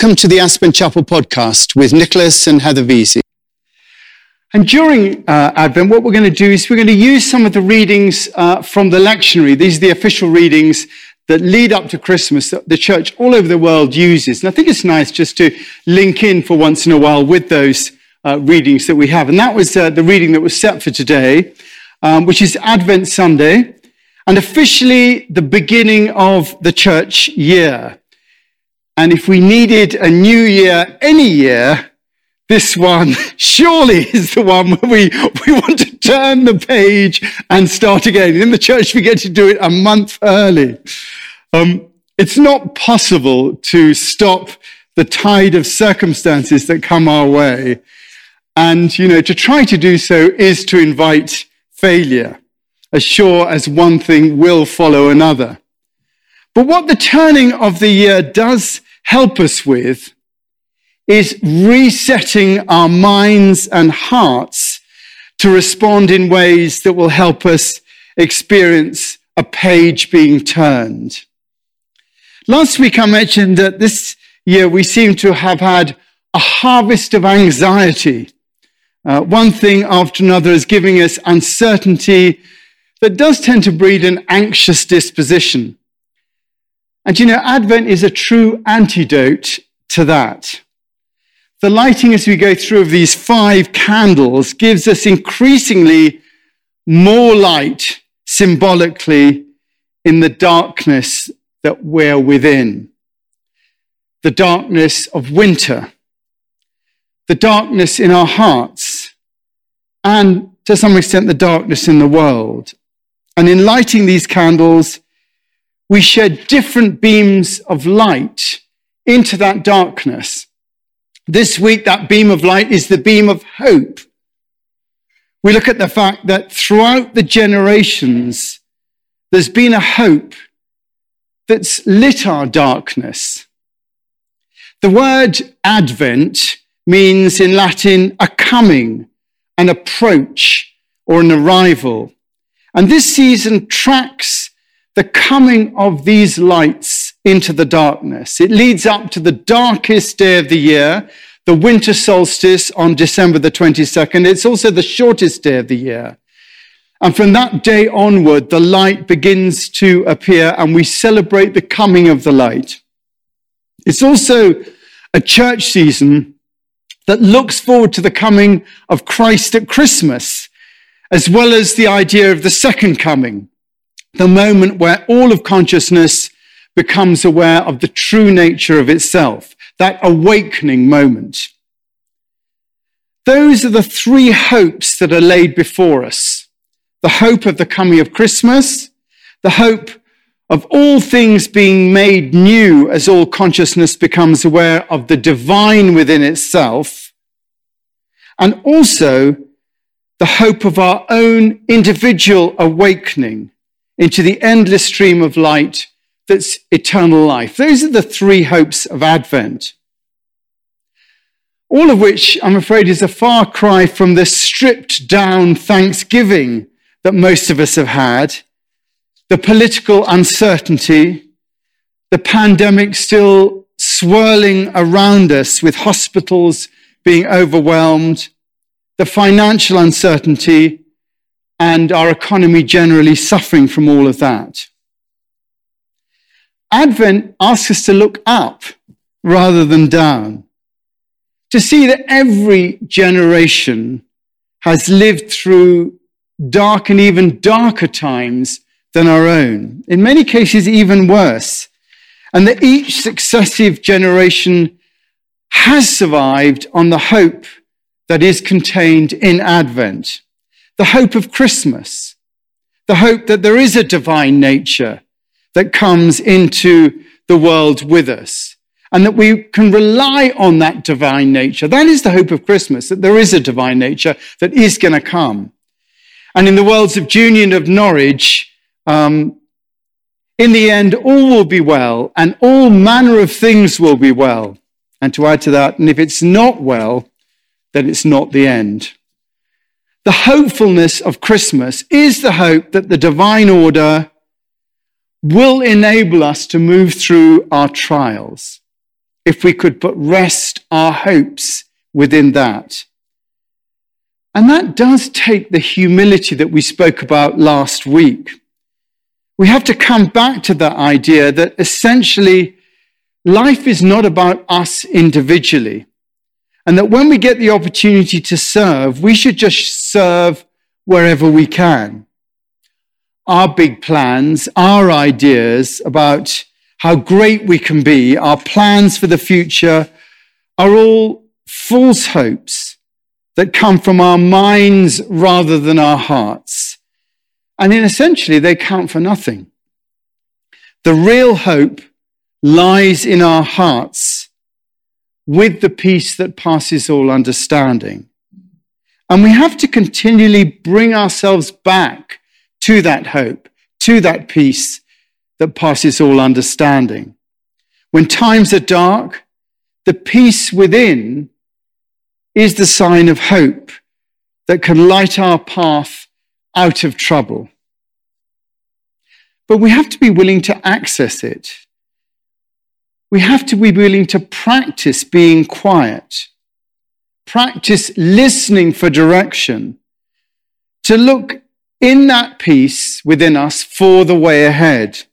Welcome to the Aspen Chapel podcast with Nicholas and Heather Vesey. And during uh, Advent, what we're going to do is we're going to use some of the readings uh, from the lectionary. These are the official readings that lead up to Christmas that the church all over the world uses. And I think it's nice just to link in for once in a while with those uh, readings that we have. And that was uh, the reading that was set for today, um, which is Advent Sunday and officially the beginning of the church year. And if we needed a new year any year, this one surely is the one where we, we want to turn the page and start again. In the church, we get to do it a month early. Um, it's not possible to stop the tide of circumstances that come our way. And, you know, to try to do so is to invite failure, as sure as one thing will follow another. But what the turning of the year does help us with is resetting our minds and hearts to respond in ways that will help us experience a page being turned. Last week I mentioned that this year we seem to have had a harvest of anxiety. Uh, one thing after another is giving us uncertainty that does tend to breed an anxious disposition. And you know, Advent is a true antidote to that. The lighting as we go through of these five candles gives us increasingly more light symbolically in the darkness that we're within. The darkness of winter, the darkness in our hearts, and to some extent the darkness in the world. And in lighting these candles, we shed different beams of light into that darkness. This week, that beam of light is the beam of hope. We look at the fact that throughout the generations, there's been a hope that's lit our darkness. The word Advent means in Latin a coming, an approach, or an arrival. And this season tracks the coming of these lights into the darkness. It leads up to the darkest day of the year, the winter solstice on December the 22nd. It's also the shortest day of the year. And from that day onward, the light begins to appear and we celebrate the coming of the light. It's also a church season that looks forward to the coming of Christ at Christmas, as well as the idea of the second coming the moment where all of consciousness becomes aware of the true nature of itself, that awakening moment. Those are the three hopes that are laid before us. The hope of the coming of Christmas, the hope of all things being made new as all consciousness becomes aware of the divine within itself, and also the hope of our own individual awakening into the endless stream of light that's eternal life. Those are the three hopes of Advent. All of which, I'm afraid, is a far cry from the stripped down thanksgiving that most of us have had, the political uncertainty, the pandemic still swirling around us with hospitals being overwhelmed, the financial uncertainty, and our economy generally suffering from all of that. Advent asks us to look up rather than down, to see that every generation has lived through dark and even darker times than our own, in many cases, even worse, and that each successive generation has survived on the hope that is contained in Advent the hope of Christmas, the hope that there is a divine nature that comes into the world with us and that we can rely on that divine nature. That is the hope of Christmas, that there is a divine nature that is going to come. And in the worlds of Julian of Norwich, um, in the end, all will be well and all manner of things will be well. And to add to that, and if it's not well, then it's not the end. The hopefulness of Christmas is the hope that the divine order will enable us to move through our trials. if we could but rest our hopes within that. And that does take the humility that we spoke about last week. We have to come back to that idea that essentially life is not about us individually. And that when we get the opportunity to serve, we should just serve wherever we can. Our big plans, our ideas about how great we can be, our plans for the future are all false hopes that come from our minds rather than our hearts. And in essentially, they count for nothing. The real hope lies in our hearts with the peace that passes all understanding. And we have to continually bring ourselves back to that hope, to that peace that passes all understanding. When times are dark, the peace within is the sign of hope that can light our path out of trouble. But we have to be willing to access it. We have to be willing to practice being quiet, practice listening for direction, to look in that peace within us for the way ahead.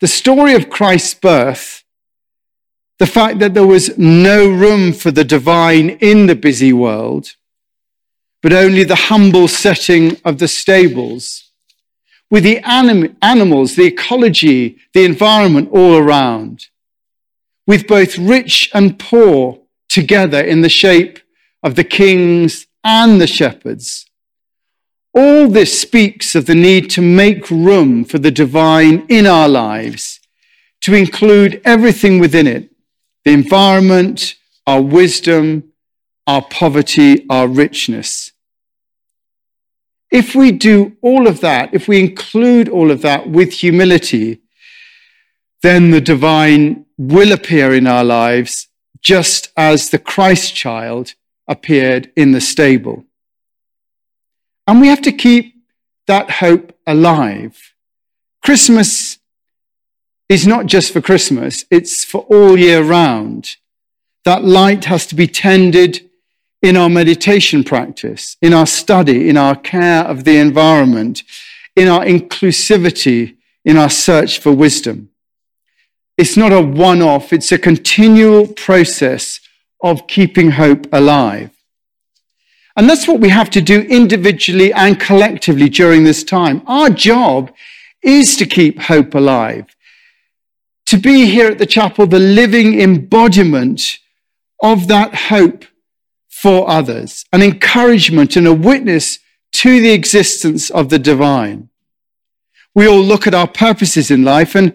The story of Christ's birth the fact that there was no room for the divine in the busy world, but only the humble setting of the stables, with the anim- animals, the ecology, the environment all around, with both rich and poor together in the shape of the kings and the shepherds. All this speaks of the need to make room for the divine in our lives, to include everything within it the environment, our wisdom, our poverty, our richness. If we do all of that, if we include all of that with humility, then the divine will appear in our lives just as the Christ child appeared in the stable. And we have to keep that hope alive. Christmas is not just for Christmas, it's for all year round. That light has to be tended in our meditation practice, in our study, in our care of the environment, in our inclusivity, in our search for wisdom. It's not a one off, it's a continual process of keeping hope alive. And that's what we have to do individually and collectively during this time. Our job is to keep hope alive to be here at the chapel, the living embodiment of that hope for others, an encouragement and a witness to the existence of the divine. We all look at our purposes in life. And,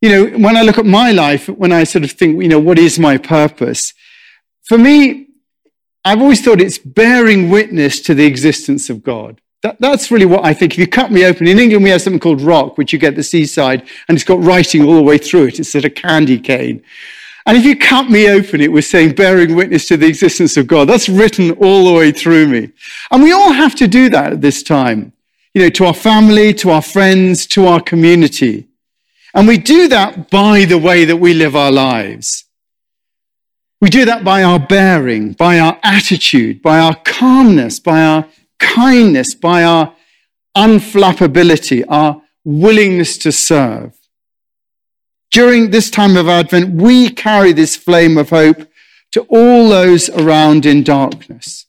you know, when I look at my life, when I sort of think, you know, what is my purpose? For me, I've always thought it's bearing witness to the existence of God. That, that's really what I think. If you cut me open, in England we have something called rock, which you get the seaside, and it's got writing all the way through it. It's sort of candy cane. And if you cut me open, it was saying, bearing witness to the existence of God. That's written all the way through me. And we all have to do that at this time. You know, to our family, to our friends, to our community. And we do that by the way that we live our lives. We do that by our bearing, by our attitude, by our calmness, by our kindness, by our unflappability, our willingness to serve. During this time of Advent, we carry this flame of hope to all those around in darkness.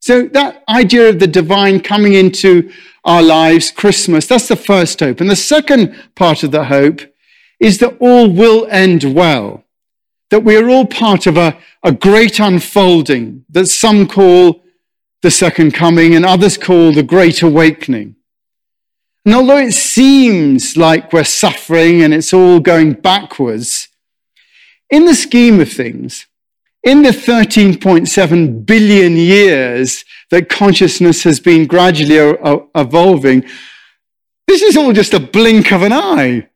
So that idea of the divine coming into our lives, Christmas, that's the first hope. And the second part of the hope is that all will end well, that we are all part of a, a great unfolding that some call the second coming, and others call the Great Awakening. And although it seems like we're suffering and it's all going backwards, in the scheme of things, in the 13.7 billion years that consciousness has been gradually evolving, this is all just a blink of an eye.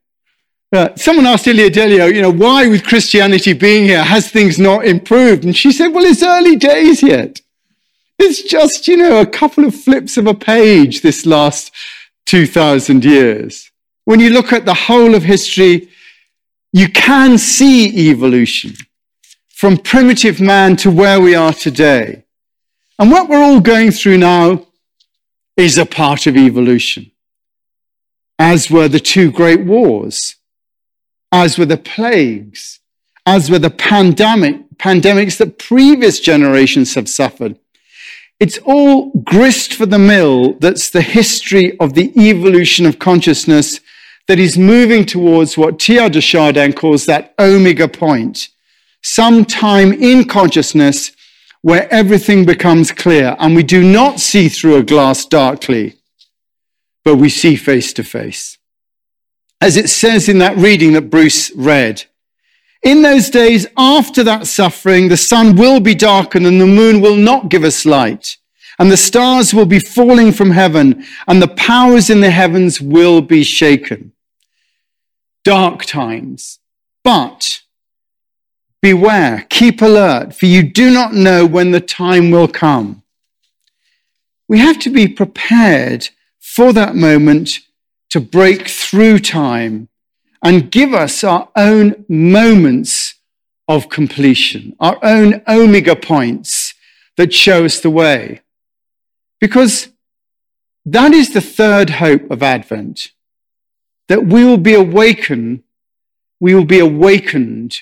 Uh, someone asked Ilia Delio, you know, why with Christianity being here has things not improved? And she said, well, it's early days yet. It's just, you know, a couple of flips of a page this last 2,000 years. When you look at the whole of history, you can see evolution from primitive man to where we are today. And what we're all going through now is a part of evolution, as were the two great wars, as were the plagues, as were the pandemic, pandemics that previous generations have suffered. It's all grist for the mill that's the history of the evolution of consciousness that is moving towards what Teilhard de Chardin calls that omega point, some time in consciousness where everything becomes clear and we do not see through a glass darkly, but we see face to face. As it says in that reading that Bruce read, in those days after that suffering, the sun will be darkened and the moon will not give us light. And the stars will be falling from heaven and the powers in the heavens will be shaken. Dark times. But beware, keep alert, for you do not know when the time will come. We have to be prepared for that moment to break through time and give us our own moments of completion, our own omega points that show us the way. Because that is the third hope of Advent, that we will be awakened, we will be awakened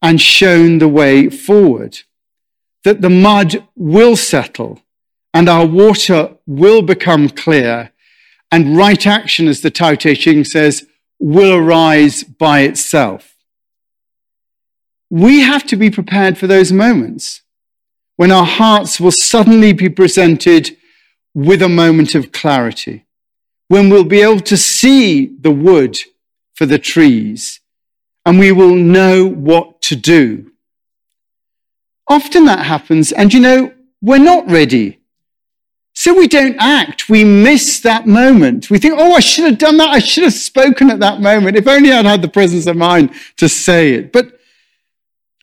and shown the way forward, that the mud will settle and our water will become clear and right action, as the Tao Te Ching says, will arise by itself. We have to be prepared for those moments when our hearts will suddenly be presented with a moment of clarity, when we'll be able to see the wood for the trees and we will know what to do. Often that happens, and you know, we're not ready. So we don't act. We miss that moment. We think, oh, I should have done that. I should have spoken at that moment. If only I'd had the presence of mind to say it. But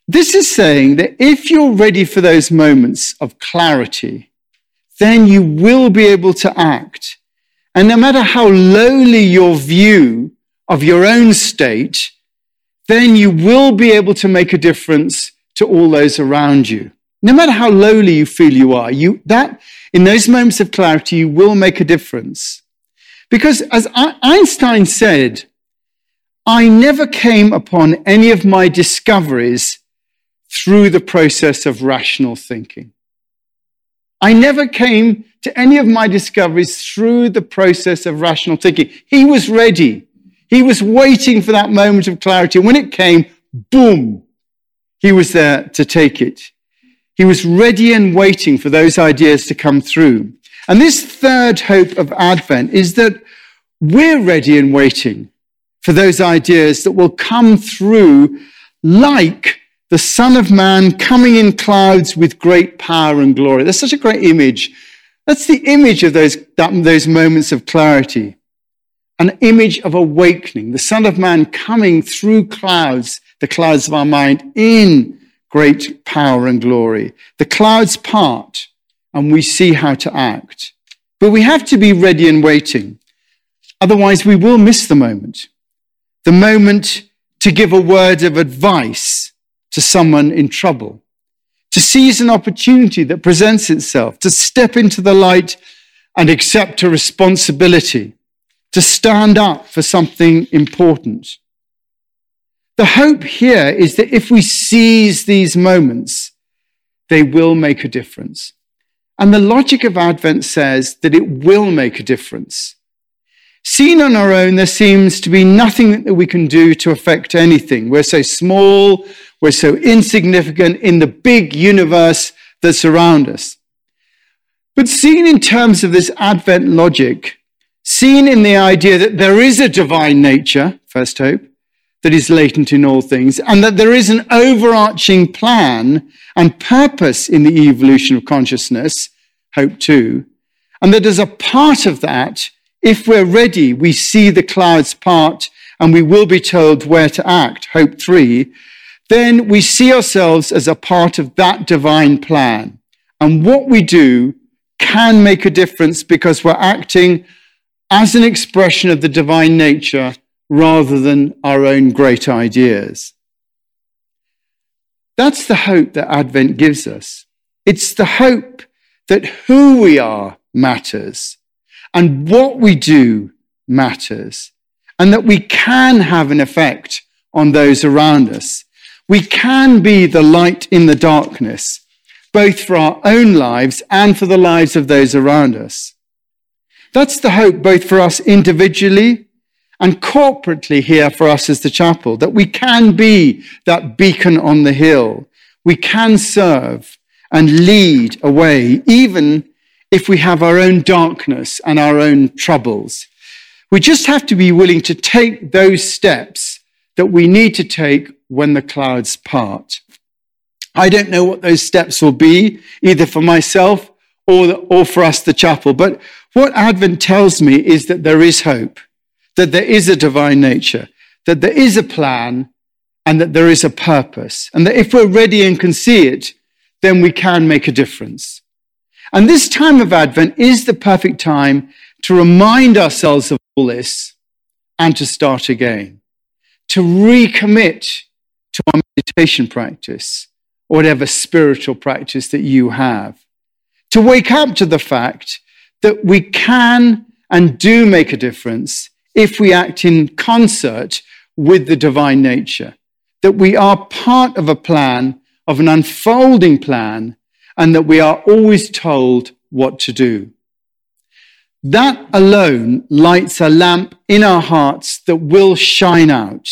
this is saying that if you're ready for those moments of clarity, then you will be able to act. And no matter how lowly your view of your own state, then you will be able to make a difference to all those around you. No matter how lowly you feel you are, you, that, in those moments of clarity, you will make a difference. Because as Einstein said, I never came upon any of my discoveries through the process of rational thinking. I never came to any of my discoveries through the process of rational thinking. He was ready. He was waiting for that moment of clarity. And when it came, boom, he was there to take it. He was ready and waiting for those ideas to come through. And this third hope of Advent is that we're ready and waiting for those ideas that will come through like the Son of Man coming in clouds with great power and glory. That's such a great image. That's the image of those, that, those moments of clarity. An image of awakening, the Son of Man coming through clouds, the clouds of our mind, in great power and glory. The clouds part and we see how to act. But we have to be ready and waiting. Otherwise, we will miss the moment. The moment to give a word of advice to someone in trouble, to seize an opportunity that presents itself, to step into the light and accept a responsibility, to stand up for something important. The hope here is that if we seize these moments, they will make a difference. And the logic of Advent says that it will make a difference. Seen on our own, there seems to be nothing that we can do to affect anything. We're so small, we're so insignificant in the big universe that's around us. But seen in terms of this Advent logic, seen in the idea that there is a divine nature, first hope, that is latent in all things, and that there is an overarching plan and purpose in the evolution of consciousness, hope two, and that as a part of that, if we're ready, we see the clouds part and we will be told where to act, hope three, then we see ourselves as a part of that divine plan. And what we do can make a difference because we're acting as an expression of the divine nature rather than our own great ideas. That's the hope that Advent gives us. It's the hope that who we are matters and what we do matters and that we can have an effect on those around us. We can be the light in the darkness, both for our own lives and for the lives of those around us. That's the hope both for us individually and corporately here for us as the chapel, that we can be that beacon on the hill. We can serve and lead away, even if we have our own darkness and our own troubles. We just have to be willing to take those steps that we need to take when the clouds part. I don't know what those steps will be, either for myself or, the, or for us, the chapel. But what Advent tells me is that there is hope, that there is a divine nature, that there is a plan, and that there is a purpose. And that if we're ready and can see it, then we can make a difference. And this time of Advent is the perfect time to remind ourselves of all this and to start again, to recommit to our meditation practice, or whatever spiritual practice that you have, to wake up to the fact that we can and do make a difference if we act in concert with the divine nature, that we are part of a plan, of an unfolding plan, and that we are always told what to do. That alone lights a lamp in our hearts that will shine out,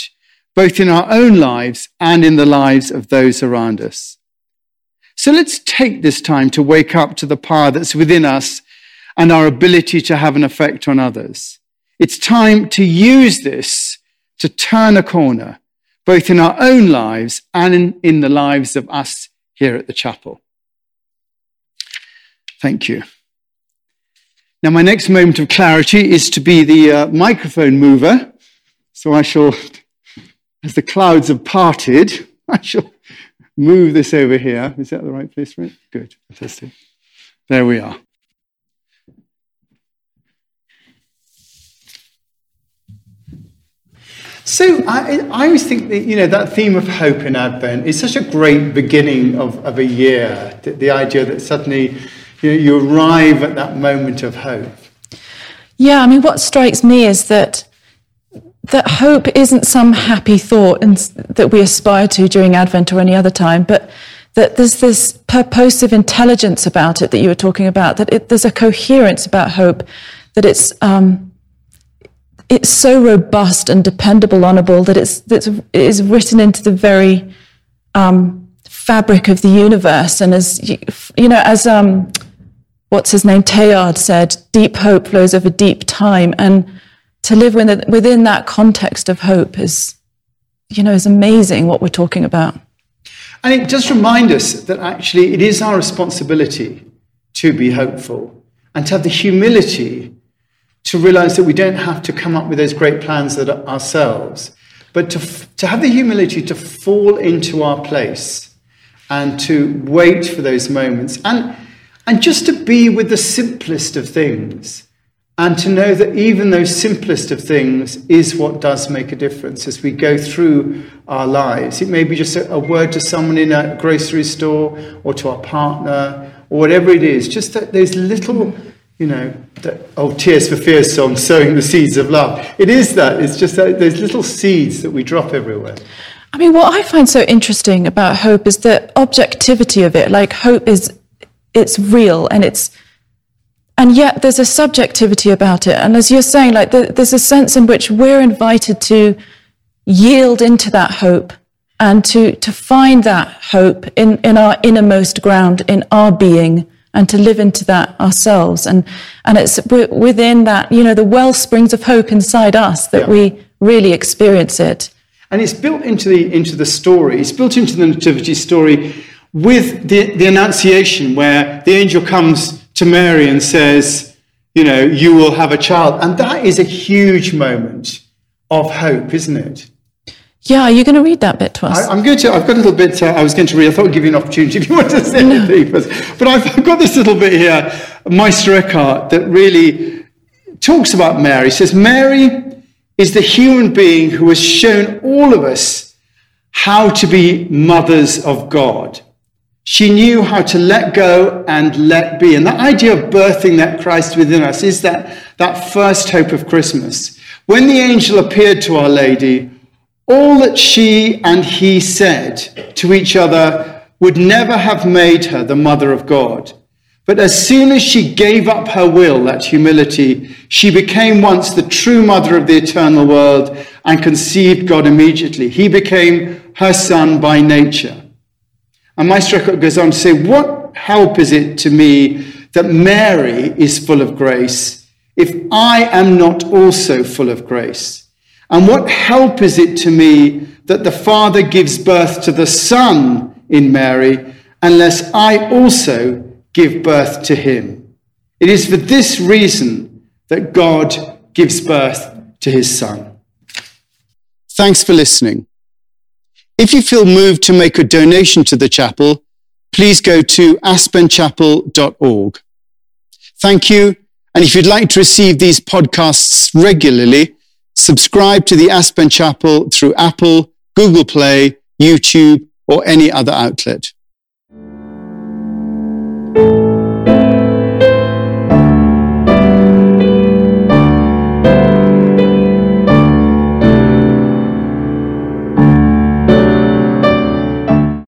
both in our own lives and in the lives of those around us. So let's take this time to wake up to the power that's within us and our ability to have an effect on others. It's time to use this to turn a corner, both in our own lives and in, in the lives of us here at the chapel. Thank you. Now, my next moment of clarity is to be the uh, microphone mover. So I shall, as the clouds have parted, I shall move this over here. Is that the right place for it? Good, fantastic. There we are. So I, I, always think that you know that theme of hope in Advent is such a great beginning of, of a year. The, the idea that suddenly you, know, you arrive at that moment of hope. Yeah, I mean, what strikes me is that that hope isn't some happy thought and that we aspire to during Advent or any other time, but that there's this purposive intelligence about it that you were talking about. That it, there's a coherence about hope. That it's um, it's so robust and dependable, honourable that it's that it is written into the very um, fabric of the universe. And as you, you know, as um, what's his name, Teilhard said, deep hope flows over deep time. And to live within, within that context of hope is, you know, is amazing what we're talking about. And it does remind us that actually it is our responsibility to be hopeful and to have the humility to realize that we don't have to come up with those great plans that ourselves, but to, to have the humility to fall into our place and to wait for those moments. And and just to be with the simplest of things and to know that even those simplest of things is what does make a difference as we go through our lives. It may be just a, a word to someone in a grocery store or to our partner or whatever it is, just that those little, you know, that, oh, Tears for Fears song, sowing the seeds of love. It is that. It's just that, those little seeds that we drop everywhere. I mean, what I find so interesting about hope is the objectivity of it. Like, hope is it's real and it's and yet there's a subjectivity about it and as you're saying like there's a sense in which we're invited to yield into that hope and to to find that hope in in our innermost ground in our being and to live into that ourselves and and it's within that you know the well springs of hope inside us that yeah. we really experience it and it's built into the into the story it's built into the nativity story with the, the Annunciation, where the angel comes to Mary and says, You know, you will have a child. And that is a huge moment of hope, isn't it? Yeah, are you going to read that bit to us? I, am going to. I've got a little bit uh, I was going to read. I thought I'd give you an opportunity if you want to say no. anything. But, but I've got this little bit here, Meister Eckhart, that really talks about Mary. He says, Mary is the human being who has shown all of us how to be mothers of God. She knew how to let go and let be. And the idea of birthing that Christ within us is that, that first hope of Christmas. When the angel appeared to Our Lady, all that she and he said to each other would never have made her the mother of God. But as soon as she gave up her will, that humility, she became once the true mother of the eternal world and conceived God immediately. He became her son by nature. And Meister goes on to say, What help is it to me that Mary is full of grace if I am not also full of grace? And what help is it to me that the Father gives birth to the Son in Mary unless I also give birth to him? It is for this reason that God gives birth to his Son. Thanks for listening. If you feel moved to make a donation to the chapel, please go to aspenchapel.org. Thank you. And if you'd like to receive these podcasts regularly, subscribe to the Aspen Chapel through Apple, Google Play, YouTube, or any other outlet.